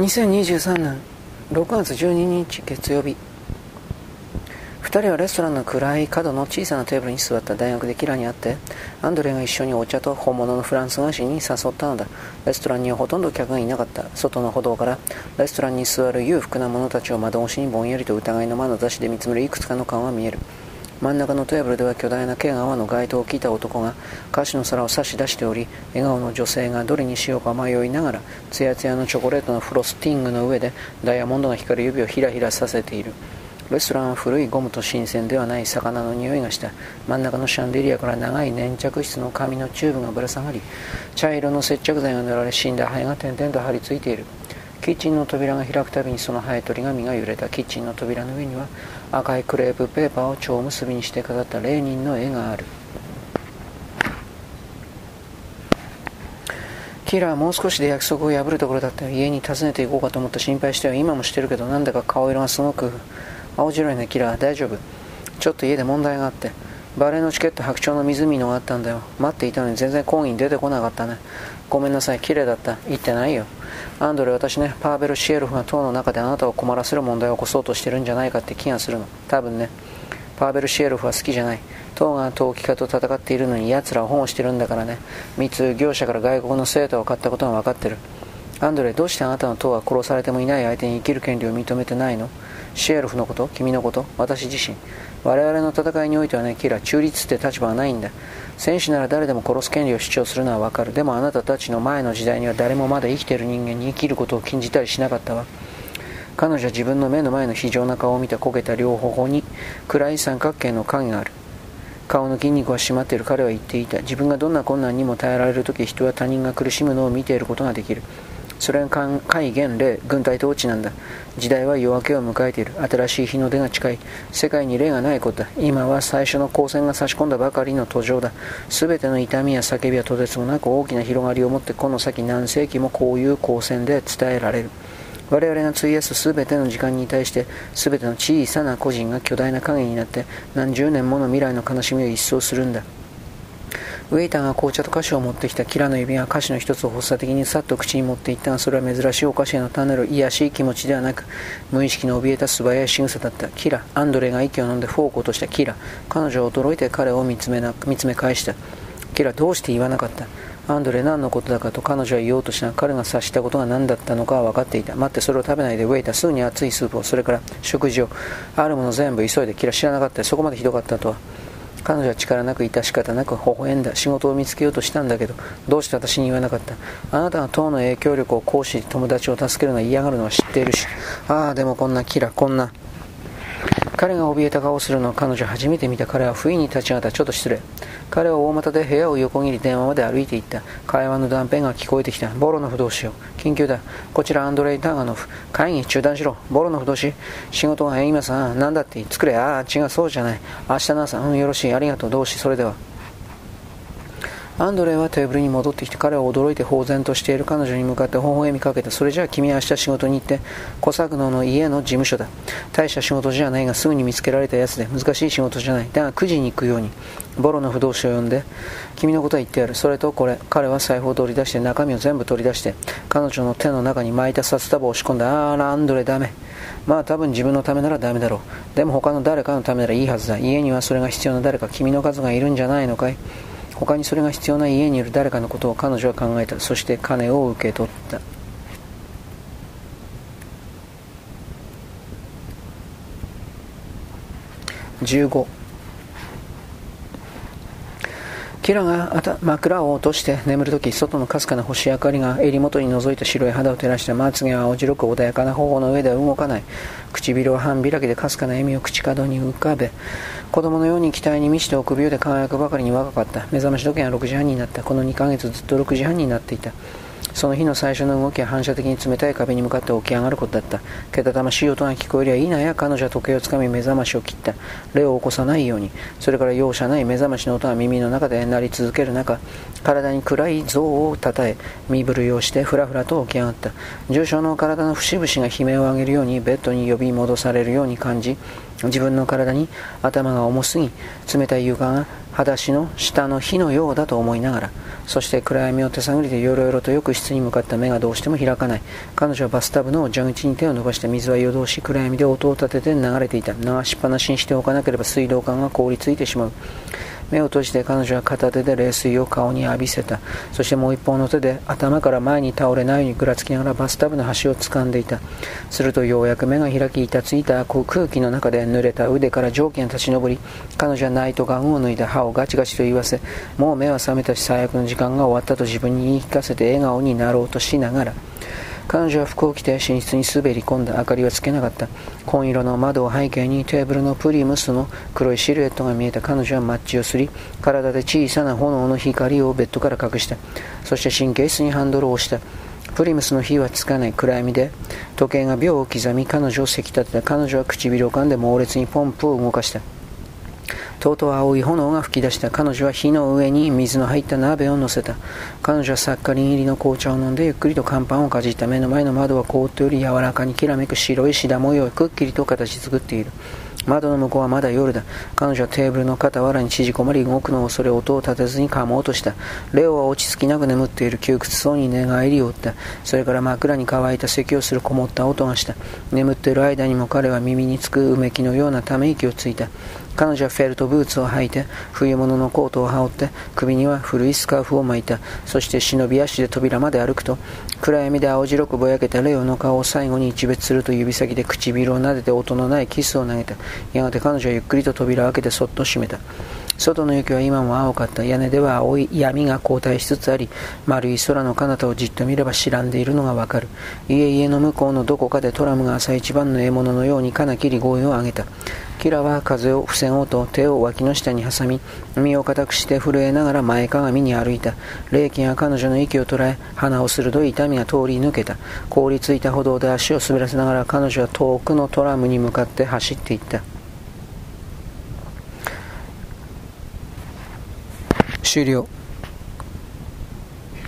2023年6月12日月曜日。2人はレストランの暗い角の小さなテーブルに座った大学でキラに会ってアンドレが一緒にお茶と本物のフランス菓子に誘ったのだ。レストランにはほとんど客がいなかった。外の歩道からレストランに座る裕福な者たちを窓越しにぼんやりと疑いの眼差しで見つめるいくつかの顔が見える。真ん中のテーブルでは巨大な毛皮の街灯を着た男が菓子の皿を差し出しており笑顔の女性がどれにしようか迷いながらツヤツヤのチョコレートのフロスティングの上でダイヤモンドが光る指をひらひらさせている。レストランは古いゴムと新鮮ではない魚の匂いがした。真ん中のシャンデリアから長い粘着質の紙のチューブがぶら下がり茶色の接着剤が塗られ死んだハエが点々と張り付いている。キッチンの扉が開くたびにそのハエ取り紙が揺れた。キッチンの扉の上には赤いクレープペーパーを蝶結びにして飾ったレーニンの絵がある。キラーはもう少しで約束を破るところだったよ家に訪ねていこうかと思った心配しては今もしてるけどなんだか顔色がすごく青白いねキラー。大丈夫。ちょっと家で問題があって。バレーのチケット白鳥の湖のがあったんだよ。待っていたのに全然講義に出てこなかったね。ごめんなさい。綺麗だった。言ってないよ。アンドレ私ねパーベル・シエルフが党の中であなたを困らせる問題を起こそうとしてるんじゃないかって気がするの。多分ねパーベル・シエルフは好きじゃない。党が陶器家と戦っているのに奴らを保護してるんだからね。密業者から外国の生徒を買ったことが分かってる。アンドレどうしてあなたの党は殺されてもいない相手に生きる権利を認めてないの？シエルフのこと？君のこと？私自身？我々の戦いにおいてはねキラ中立って立場はないんだ。戦士なら誰でも殺す権利を主張するのはわかる。でもあなたたちの前の時代には誰もまだ生きている人間に生きることを禁じたりしなかったわ。彼女は自分の目の前の非常な顔を見た焦げた両頬に暗い三角形の影がある。顔の筋肉は締まっている。彼は言っていた。自分がどんな困難にも耐えられる時人は他人が苦しむのを見ていることができる。それが海元霊軍隊統治なんだ。時代は夜明けを迎えている。新しい日の出が近い。世界に例がないこと。だ今は最初の光線が差し込んだばかりの途上だ。全ての痛みや叫びはとてつもなく大きな広がりを持ってこの先何世紀もこういう光線で伝えられる。我々が費やす全ての時間に対して全ての小さな個人が巨大な影になって何十年もの未来の悲しみを一掃するんだ。ウェイターが紅茶と菓子を持ってきたキラの指が菓子の一つを発作的にさっと口に持っていったがそれは珍しいお菓子への単なる癒しい気持ちではなく無意識の怯えた素早い仕草だったキラ。アンドレが息を飲んでフォークを落としたキラ。彼女は驚いて彼を見つめな見つめ返した。キラどうして言わなかった？アンドレ何のことだかと彼女は言おうとしな。彼が察したことが何だったのかは分かっていた。待ってそれを食べないでウェイターすぐに熱いスープを。それから食事を。あるもの全部急いで。キラ知らなかった。そこまでひどかったとは。彼女は力なく致し方なく微笑んだ仕事を見つけようとしたんだけどどうして私に言わなかった？あなたが党の影響力を行使友達を助けるのは嫌がるのは知っているし。ああでもこんなキラこんな。彼が怯えた顔をするのを彼女初めて見た。彼は不意に立ち上がった。ちょっと失礼。彼は大股で部屋を横切り電話まで歩いていった。会話の断片が聞こえてきた。ボロノフどうしよう緊急だ。こちらアンドレイ・ターガノフ。会議中断しろ。ボロノフどうし仕事が今さ何だって作れ。ああ違う。そうじゃない。明日の朝うんよろしい。ありがとう。どうしそれでは。アンドレイはテーブルに戻ってきて彼は驚いて呆然としている彼女に向かって微笑みかけた。それじゃあ君は明日仕事に行って小作野の家の事務所だ。大した仕事じゃないがすぐに見つけられたやつで難しい仕事じゃない。だが9時に行くようにボロの不動詞を呼んで君のことは言ってやる。それとこれ彼は財布を取り出して中身を全部取り出して彼女の手の中に巻いた札束を押し込んだ。あらアンドレダメ。まあ多分自分のためならダメだろう。でも他の誰かのためならいいはずだ。家にはそれが必要な誰か君の数がいるんじゃないのかい？他にそれが必要な家にいる誰かのことを彼女は考えた。そして金を受け取った。15キラが枕を落として眠るとき、外のかすかな星明かりが襟元に覗いた白い肌を照らして、まつげは青白く穏やかな頬の上では動かない。唇は半開きでかすかな笑みを口角に浮かべ、子供のように期待に満ちて臆病で輝くばかりに若かった。目覚まし時計は6時半になった。この2ヶ月ずっと6時半になっていた。その日の最初の動きは反射的に冷たい壁に向かって起き上がることだった。けたたましい音が聞こえりゃいいなや彼女は時計をつかみ目覚ましを切った。霊を起こさないように。それから容赦ない目覚ましの音は耳の中で鳴り続ける中、体に暗い像をたたえ、身震いをしてふらふらと起き上がった。重症の体の節々が悲鳴を上げるようにベッドに呼び戻されるように感じ、自分の体に頭が重すぎ冷たい床が裸足の下の火のようだと思いながらそして暗闇を手探りでよろよろとよく室に向かった目がどうしても開かない。彼女はバスタブの蛇口に手を伸ばして水は夜通し暗闇で音を立てて流れていた。流しっぱなしにしておかなければ水道管が凍りついてしまう。目を閉じて彼女は片手で冷水を顔に浴びせた。そしてもう一方の手で頭から前に倒れないようにぐらつきながらバスタブの端を掴んでいた。するとようやく目が開き板ついた空気の中で濡れた腕から蒸気が立ち上り彼女はナイトガンを脱いだ歯をガチガチと言わせもう目は覚めたし最悪の時間が終わったと自分に言い聞かせて笑顔になろうとしながら。彼女は服を着て寝室に滑り込んだ。明かりはつけなかった。紺色の窓を背景にテーブルのプリムスの黒いシルエットが見えた彼女はマッチをすり体で小さな炎の光をベッドから隠した。そして神経質にハンドルを押した。プリムスの火はつかない暗闇で時計が秒を刻み彼女をせき立てた。彼女は唇を噛んで猛烈にポンプを動かした。とうとう青い炎が噴き出した。彼女は火の上に水の入った鍋を乗せた。彼女はサッカリン入りの紅茶を飲んでゆっくりと乾板をかじった。目の前の窓は凍っており柔らかにきらめく白いシダ模様をくっきりと形作っている。窓の向こうはまだ夜だ。彼女はテーブルの傍らに縮こまり動くのを恐れ音を立てずに噛もうとした。レオは落ち着きなく眠っている窮屈そうに寝返りを打った。それから枕に乾いた咳をするこもった音がした。眠っている間にも彼は耳につくうめきのようなため息をついた。彼女はフェルトブーツを履いて冬物のコートを羽織って首には古いスカーフを巻いた。そして忍び足で扉まで歩くと暗闇で青白くぼやけたレオの顔を最後に一別すると指先で唇を撫でて音のないキスを投げた。やがて彼女はゆっくりと扉を開けてそっと閉めた。外の雪は今も青かった。屋根では青い闇が後退しつつあり丸い空の彼方をじっと見れば白んでいるのがわかる。家々の向こうのどこかでトラムが朝一番の獲物のようにかなきり声を上げた。キラは風を防ごうと手を脇の下に挟み身を固くして震えながら前かがみに歩いた。霊気が彼女の息を捉え鼻を鋭い痛みが通り抜けた。凍りついた歩道で足を滑らせながら彼女は遠くのトラムに向かって走っていった。終了。